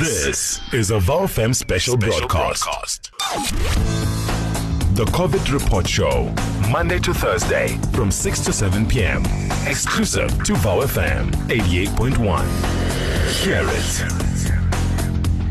This is a VowFM special, special broadcast. broadcast. The COVID Report Show, Monday to Thursday from 6 to 7 p.m. Exclusive to VowFM 88.1. Hear it.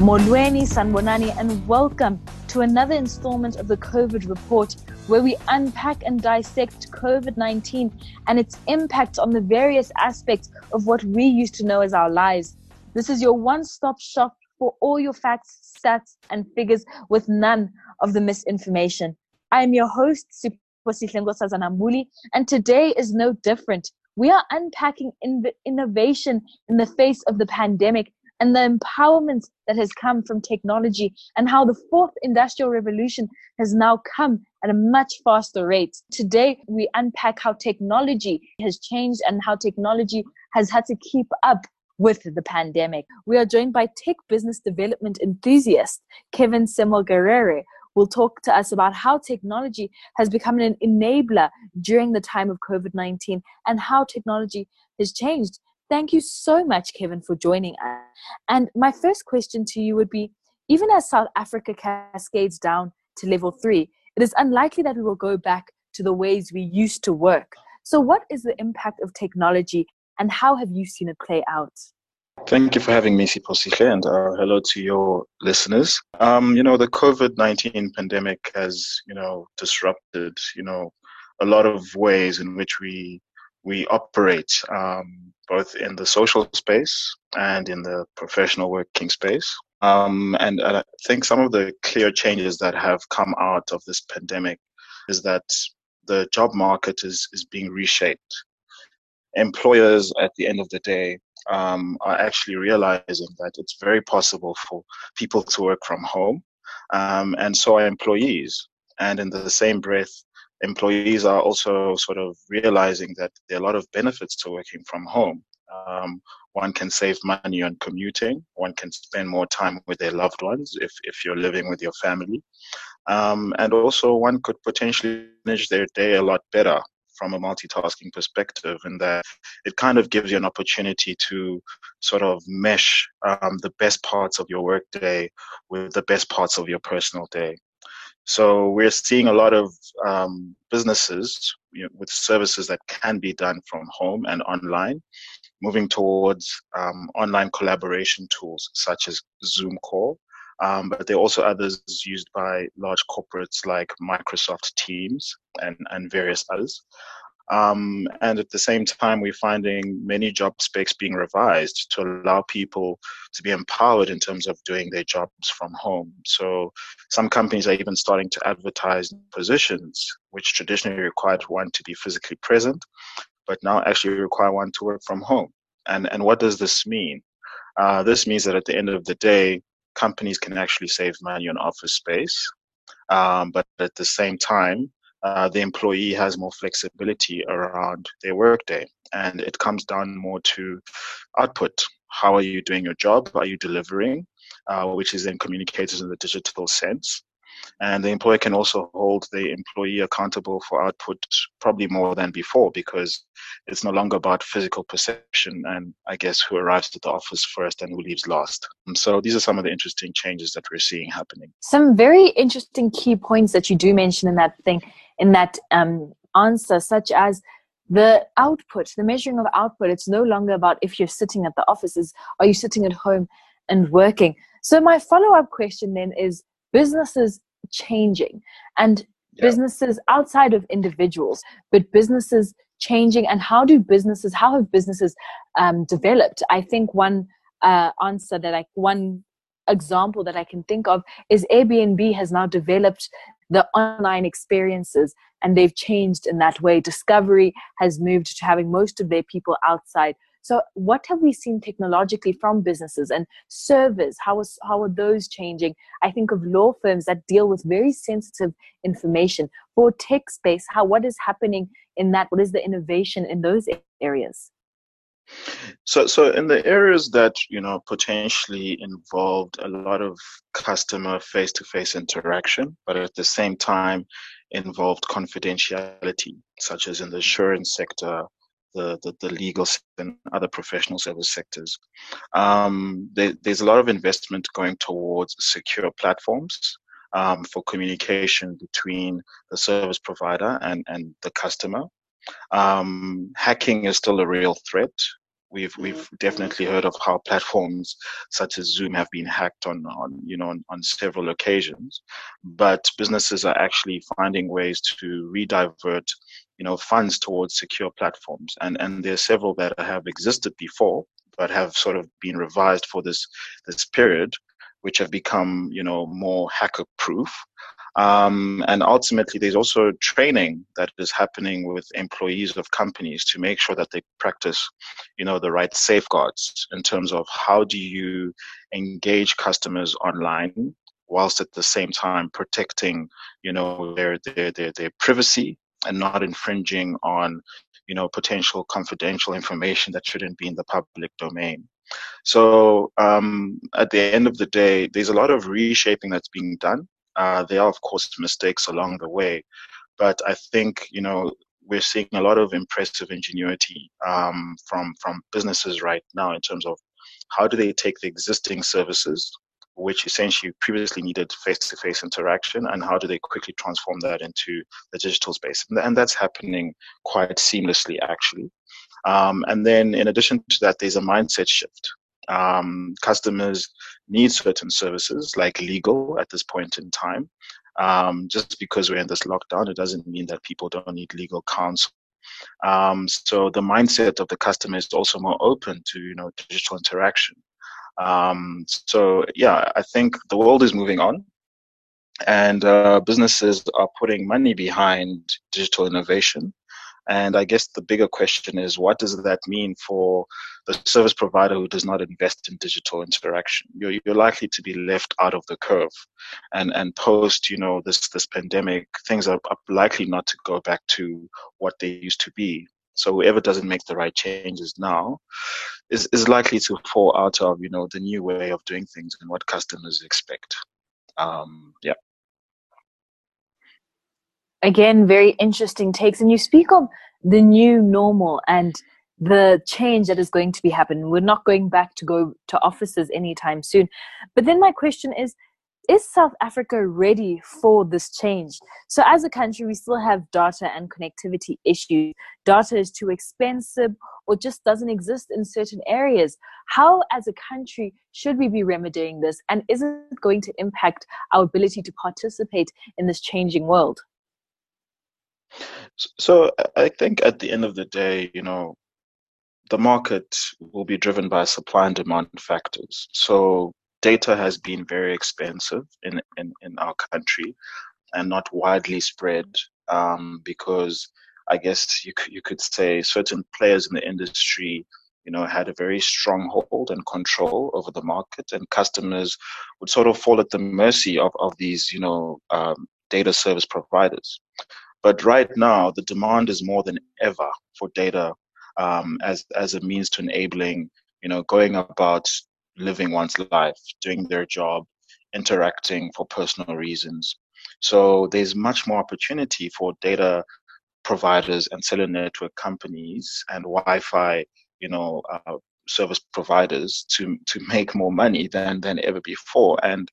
Molweni Sanbonani and welcome to another installment of the COVID Report where we unpack and dissect COVID 19 and its impact on the various aspects of what we used to know as our lives. This is your one stop shop for all your facts, stats, and figures with none of the misinformation. I am your host, Siphosihle Sazanambuli, and today is no different. We are unpacking in innovation in the face of the pandemic and the empowerment that has come from technology and how the fourth industrial revolution has now come at a much faster rate. Today, we unpack how technology has changed and how technology has had to keep up with the pandemic. We are joined by tech business development enthusiast Kevin Ssemwogerere. Will talk to us about how technology has become an enabler during the time of COVID 19 and how technology has changed. Thank you so much, Kevin, for joining us. And my first question to you would be even as South Africa cascades down to level three, it is unlikely that we will go back to the ways we used to work. So, what is the impact of technology and how have you seen it play out? Thank you for having me, Siphosihle, and uh, hello to your listeners. Um, you know, the COVID 19 pandemic has, you know, disrupted, you know, a lot of ways in which we we operate, um, both in the social space and in the professional working space. Um, and I think some of the clear changes that have come out of this pandemic is that the job market is, is being reshaped employers at the end of the day um, are actually realizing that it's very possible for people to work from home, um, and so are employees. And in the same breath, employees are also sort of realizing that there are a lot of benefits to working from home. Um, one can save money on commuting. One can spend more time with their loved ones if, if you're living with your family. Um, and also, one could potentially manage their day a lot better from a multitasking perspective, and that it kind of gives you an opportunity to sort of mesh um, the best parts of your workday with the best parts of your personal day. So we're seeing a lot of um, businesses you know, with services that can be done from home and online, moving towards um, online collaboration tools such as Zoom Call. Um, but there are also others used by large corporates like Microsoft Teams and, and various others. Um, and at the same time, we're finding many job specs being revised to allow people to be empowered in terms of doing their jobs from home. So some companies are even starting to advertise positions which traditionally required one to be physically present, but now actually require one to work from home. And, and what does this mean? Uh, this means that at the end of the day, companies can actually save money on office space. Um, but at the same time, uh, the employee has more flexibility around their workday. And it comes down more to output. How are you doing your job? Are you delivering? Uh, which is then communicated in the digital sense. And the employer can also hold the employee accountable for output probably more than before because it's no longer about physical perception and I guess who arrives at the office first and who leaves last. And so these are some of the interesting changes that we're seeing happening. Some very interesting key points that you do mention in that thing, in that um, answer, such as the output, the measuring of output. It's no longer about if you're sitting at the offices, are you sitting at home and working? So my follow up question then is businesses changing and yeah. businesses outside of individuals, but businesses changing and how do businesses, how have businesses um, developed? I think one uh, answer that I, one example that I can think of is Airbnb has now developed the online experiences and they've changed in that way. Discovery has moved to having most of their people outside. So, what have we seen technologically from businesses and servers? How, is, how are those changing? I think of law firms that deal with very sensitive information. For tech space, how what is happening in that? What is the innovation in those areas? So, so in the areas that you know potentially involved a lot of customer face-to-face interaction, but at the same time involved confidentiality, such as in the insurance sector, the, the, the legal and other professional service sectors. Um, there, there's a lot of investment going towards secure platforms um, for communication between the service provider and, and the customer. Um, hacking is still a real threat. We've we've definitely heard of how platforms such as Zoom have been hacked on on you know on, on several occasions, but businesses are actually finding ways to redivert you know funds towards secure platforms, and and there are several that have existed before but have sort of been revised for this this period which have become, you know, more hacker proof. Um, and ultimately, there's also training that is happening with employees of companies to make sure that they practice, you know, the right safeguards in terms of how do you engage customers online whilst at the same time protecting, you know, their their their, their privacy and not infringing on, you know, potential confidential information that shouldn't be in the public domain. So um, at the end of the day, there's a lot of reshaping that's being done. Uh, there are, of course, mistakes along the way, but I think you know we're seeing a lot of impressive ingenuity um, from from businesses right now in terms of how do they take the existing services, which essentially previously needed face-to-face interaction, and how do they quickly transform that into the digital space, and that's happening quite seamlessly actually. Um, and then in addition to that, there's a mindset shift. Um, customers need certain services like legal at this point in time. Um, just because we're in this lockdown, it doesn't mean that people don't need legal counsel. Um, so the mindset of the customer is also more open to you know digital interaction. Um, so yeah, I think the world is moving on, and uh, businesses are putting money behind digital innovation. And I guess the bigger question is what does that mean for the service provider who does not invest in digital interaction? You're, you're likely to be left out of the curve. And, and post, you know, this, this pandemic, things are, are likely not to go back to what they used to be. So whoever doesn't make the right changes now is, is likely to fall out of, you know, the new way of doing things and what customers expect. Um, yeah again, very interesting takes. And you speak of the new normal and the change that is going to be happening. We're not going back to go to offices anytime soon. But then my question is, is South Africa ready for this change? So, as a country, we still have data and connectivity issues. Data is too expensive or just doesn't exist in certain areas. How, as a country, should we be remedying this? And is it going to impact our ability to participate in this changing world? So uh, I think at the end of the day, you know, the market will be driven by supply and demand factors. So data has been very expensive in, in, in our country and not widely spread um, because I guess you you could say certain players in the industry, you know, had a very strong hold and control over the market, and customers would sort of fall at the mercy of, of these, you know, um, data service providers. But right now, the demand is more than ever for data um, as as a means to enabling, you know, going about living one's life, doing their job, interacting for personal reasons. So there's much more opportunity for data providers and cellular network companies and Wi-Fi, you know, uh, service providers to to make more money than than ever before. And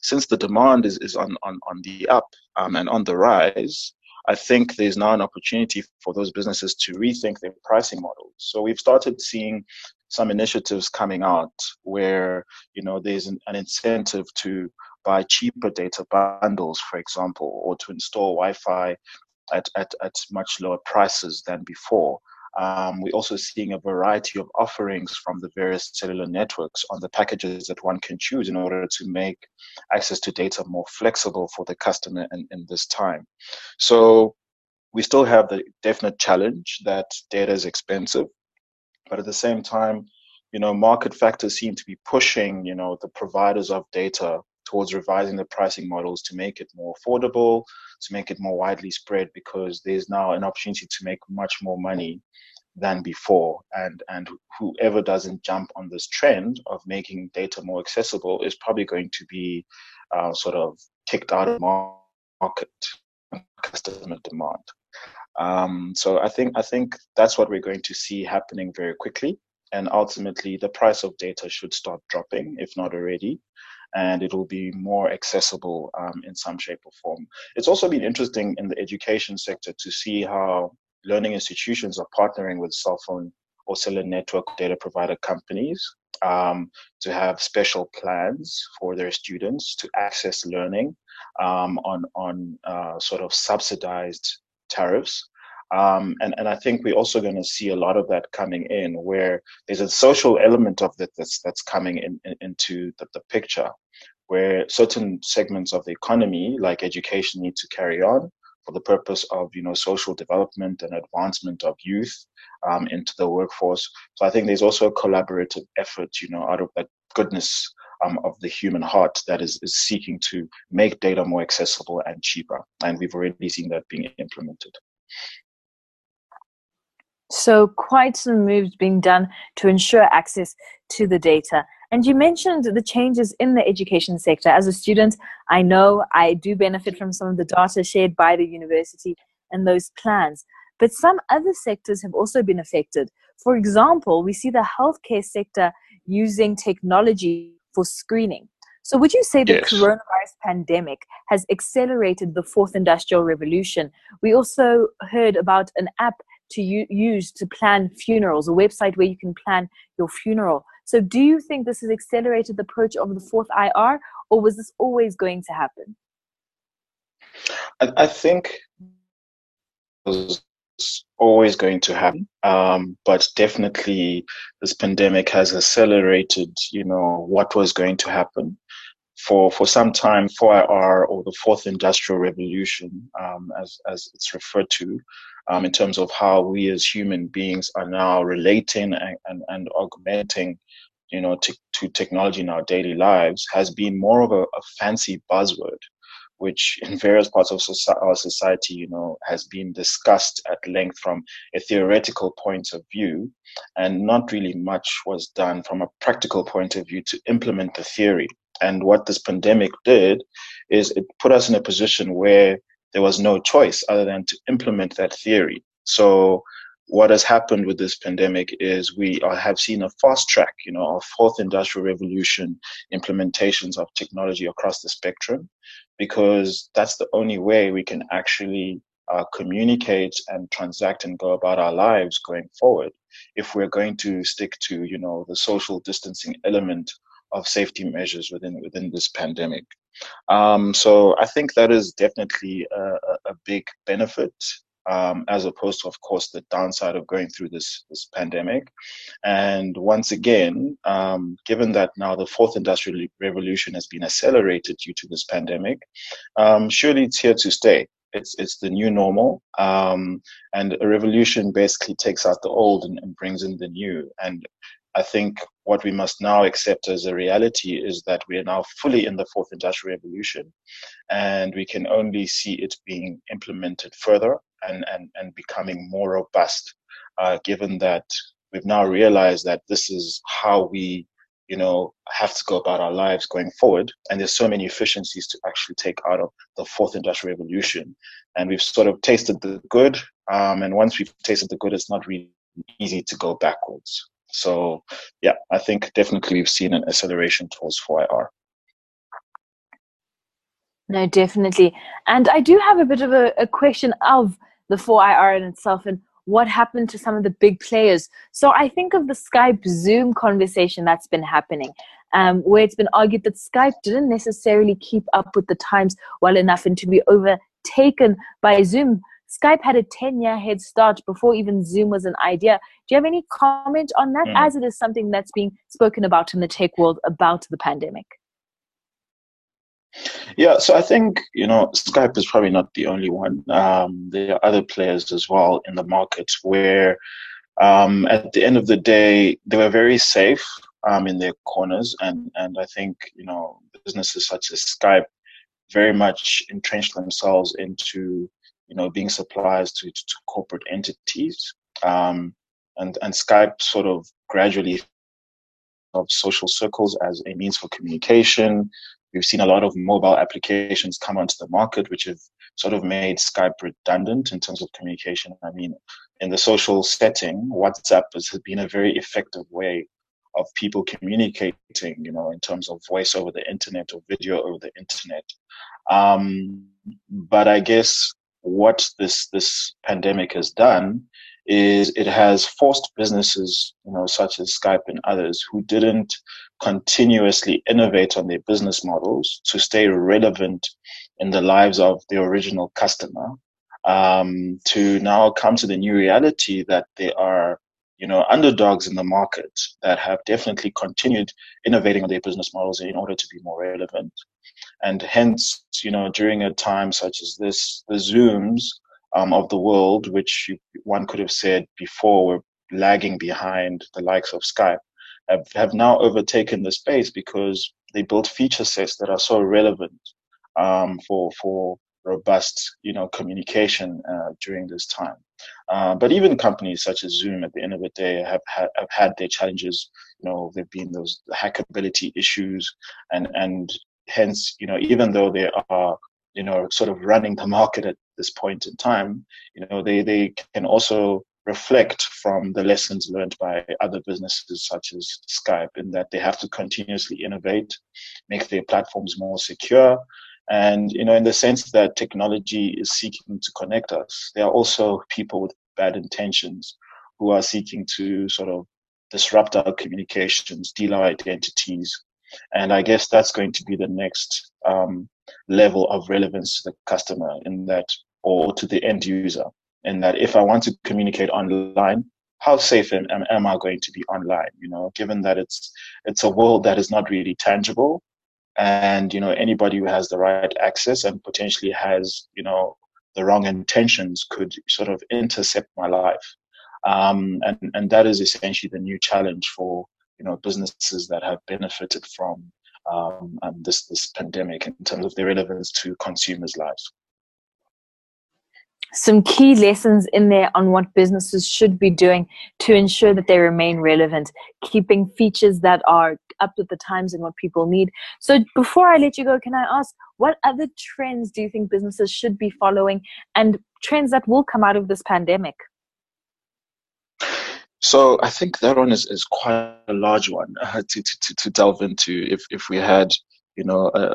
since the demand is, is on, on, on the up um, and on the rise, I think there's now an opportunity for those businesses to rethink their pricing models. So we've started seeing some initiatives coming out where you know there's an, an incentive to buy cheaper data bundles, for example, or to install Wi-Fi at, at, at much lower prices than before. Um, we're also seeing a variety of offerings from the various cellular networks on the packages that one can choose in order to make access to data more flexible for the customer in, in this time. So we still have the definite challenge that data is expensive, but at the same time, you know, market factors seem to be pushing, you know, the providers of data towards revising the pricing models to make it more affordable, to make it more widely spread, because there's now an opportunity to make much more money than before. And and whoever doesn't jump on this trend of making data more accessible is probably going to be uh, sort of kicked out of market customer demand. Um, so I think I think that's what we're going to see happening very quickly, and ultimately the price of data should start dropping, if not already, and it will be more accessible um, in some shape or form. It's also been interesting in the education sector to see how learning institutions are partnering with cell phone or cellular network data provider companies um, to have special plans for their students to access learning um, on on uh, sort of subsidized tariffs. Um, and, and I think we're also going to see a lot of that coming in where there's a social element of that that's, that's coming in, in into the, the picture where certain segments of the economy, like education, need to carry on for the purpose of you know social development and advancement of youth um, into the workforce. So I think there's also a collaborative effort, you know, out of that goodness um, of the human heart that is, is seeking to make data more accessible and cheaper. And we've already seen that being implemented. So, quite some moves being done to ensure access to the data. And you mentioned the changes in the education sector. As a student, I know I do benefit from some of the data shared by the university and those plans. But some other sectors have also been affected. For example, we see the healthcare sector using technology for screening. So, would you say the yes. coronavirus pandemic has accelerated the fourth industrial revolution? We also heard about an app to u- use to plan funerals, a website where you can plan your funeral. So, do you think this has accelerated the approach of the fourth IR, or was this always going to happen? I, I think was always going to happen, um, but definitely this pandemic has accelerated, you know, what was going to happen. For, for some time, 4IR or the fourth industrial revolution, um, as, as it's referred to, um, in terms of how we as human beings are now relating and, and, and augmenting you know, to, to technology in our daily lives has been more of a, a fancy buzzword, which in various parts of our society, you know, has been discussed at length from a theoretical point of view, and not really much was done from a practical point of view to implement the theory. And what this pandemic did is it put us in a position where there was no choice other than to implement that theory. So what has happened with this pandemic is we are, have seen a fast track, you know, our fourth industrial revolution implementations of technology across the spectrum, because that's the only way we can actually uh, communicate and transact and go about our lives going forward. If we're going to stick to, you know, the social distancing element of safety measures within within this pandemic. Um, so I think that is definitely a, a big benefit um, as opposed to, of course, the downside of going through this this pandemic. And once again, um, given that now the fourth industrial revolution has been accelerated due to this pandemic, um, surely it's here to stay. It's it's the new normal, um, and a revolution basically takes out the old and, and brings in the new. And I think what we must now accept as a reality is that we are now fully in the fourth industrial revolution and we can only see it being implemented further and, and, and becoming more robust, uh, given that we've now realized that this is how we you know have to go about our lives going forward and there's so many efficiencies to actually take out of the fourth industrial revolution and we've sort of tasted the good um, and once we've tasted the good it's not really easy to go backwards so yeah, I think definitely we've seen an acceleration towards 4IR. No, definitely. And I do have a bit of a, a question of the 4IR in itself and what happened to some of the big players. So I think of the Skype Zoom conversation that's been happening, um, where it's been argued that Skype didn't necessarily keep up with the times well enough and to be overtaken by Zoom. Skype had a 10 year head start before even Zoom was an idea. Do you have any comment on that, mm. as it is something that's being spoken about in the tech world about the pandemic? Yeah, so I think, you know, Skype is probably not the only one. Um, there are other players as well in the market where, um, at the end of the day, they were very safe um, in their corners. And, and I think, you know, businesses such as Skype very much entrenched themselves into you know, being suppliers to, to, corporate entities. Um, and, and Skype sort of gradually of social circles as a means for communication, We've seen a lot of mobile applications come onto the market, which have sort of made Skype redundant in terms of communication. I mean, in the social setting, WhatsApp has been a very effective way of people communicating, you know, in terms of voice over the internet or video over the internet. Um, but I guess what this this pandemic has done is it has forced businesses, you know, such as Skype and others who didn't continuously innovate on their business models to stay relevant in the lives of the original customer um, to now come to the new reality that they are you know underdogs in the market that have definitely continued innovating on their business models in order to be more relevant. And hence you know during a time such as this the zooms um, of the world which one could have said before were lagging behind the likes of skype have, have now overtaken the space because they built feature sets that are so relevant um, for for robust you know communication uh, during this time. Uh, but even companies such as Zoom, at the end of the day, have, have, have had their challenges. You know, there've been those hackability issues, and and hence, you know, even though they are you know sort of running the market at this point in time, you know, they they can also reflect from the lessons learned by other businesses such as Skype in that they have to continuously innovate, make their platforms more secure. And, you know, in the sense that technology is seeking to connect us, there are also people with bad intentions who are seeking to sort of disrupt our communications, steal our identities. And I guess that's going to be the next um, level of relevance to the customer in that, or to the end user And that if I want to communicate online, how safe am, am I going to be online? You know, given that it's it's a world that is not really tangible, and you know anybody who has the right access and potentially has you know the wrong intentions could sort of intercept my life, um, and and that is essentially the new challenge for you know businesses that have benefited from um, this this pandemic in terms of their relevance to consumers' lives some key lessons in there on what businesses should be doing to ensure that they remain relevant, keeping features that are up with the times and what people need. So, before I let you go, can I ask what other trends do you think businesses should be following and trends that will come out of this pandemic? So I think that one is, is quite a large one uh, to, to, to delve into. If if we had you know a,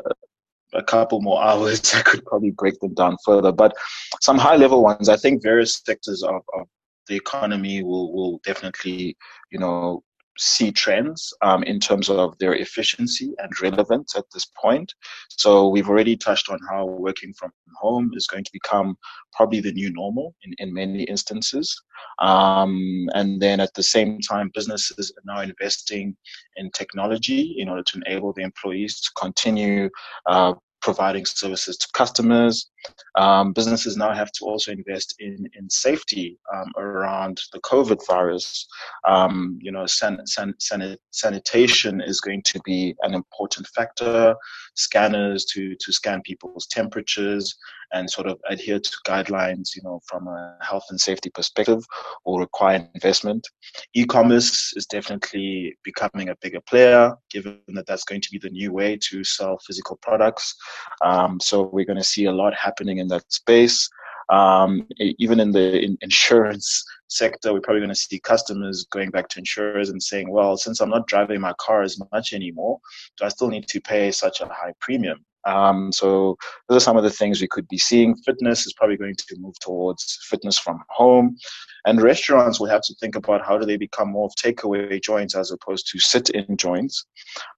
a couple more hours, I could probably break them down further. But some high level ones, I think various sectors of, of the economy will, will definitely, you know, see trends um, in terms of their efficiency and relevance at this point. So we've already touched on how working from home is going to become probably the new normal in, in many instances. Um, and then at the same time, businesses are now investing in technology in order to enable the employees to continue uh, providing services to customers. Um, businesses now have to also invest in, in safety um, around the COVID virus. Um, you know, san, san, san, sanitation is going to be an important factor. Scanners to, to scan people's temperatures and sort of adhere to guidelines, you know, from a health and safety perspective will require investment. E-commerce is definitely becoming a bigger player, given that that's going to be the new way to sell physical products. Um, so we're going to see a lot happening in that space. Um, even in the in insurance sector, we're probably going to see customers going back to insurers and saying, well, since I'm not driving my car as much anymore, do I still need to pay such a high premium? Um, so those are some of the things we could be seeing. Fitness is probably going to move towards fitness from home. And restaurants will have to think about how do they become more of takeaway joints as opposed to sit-in joints.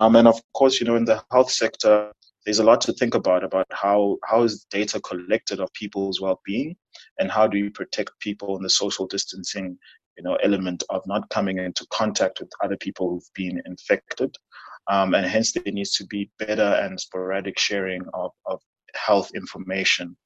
Um, and of course, you know, in the health sector, there's a lot to think about about how how is data collected of people's well-being and how do you protect people in the social distancing you know element of not coming into contact with other people who've been infected. Um, and hence there needs to be better and sporadic sharing of, of health information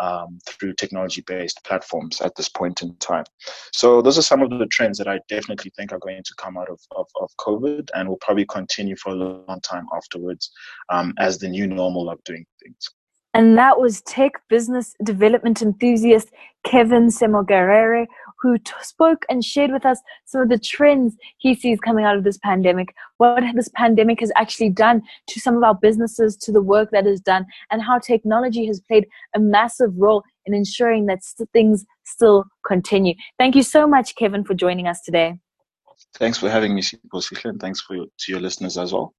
um, through technology based platforms at this point in time. So, those are some of the trends that I definitely think are going to come out of, of, of COVID and will probably continue for a long time afterwards um, as the new normal of doing things. And that was tech business development enthusiast Kevin Ssemwogerere, who t- spoke and shared with us some of the trends he sees coming out of this pandemic, what this pandemic has actually done to some of our businesses, to the work that is done, and how technology has played a massive role in ensuring that st- things still continue. Thank you so much, Kevin, for joining us today. Thanks for having me, Siphosihle, and thanks for your, to your listeners as well.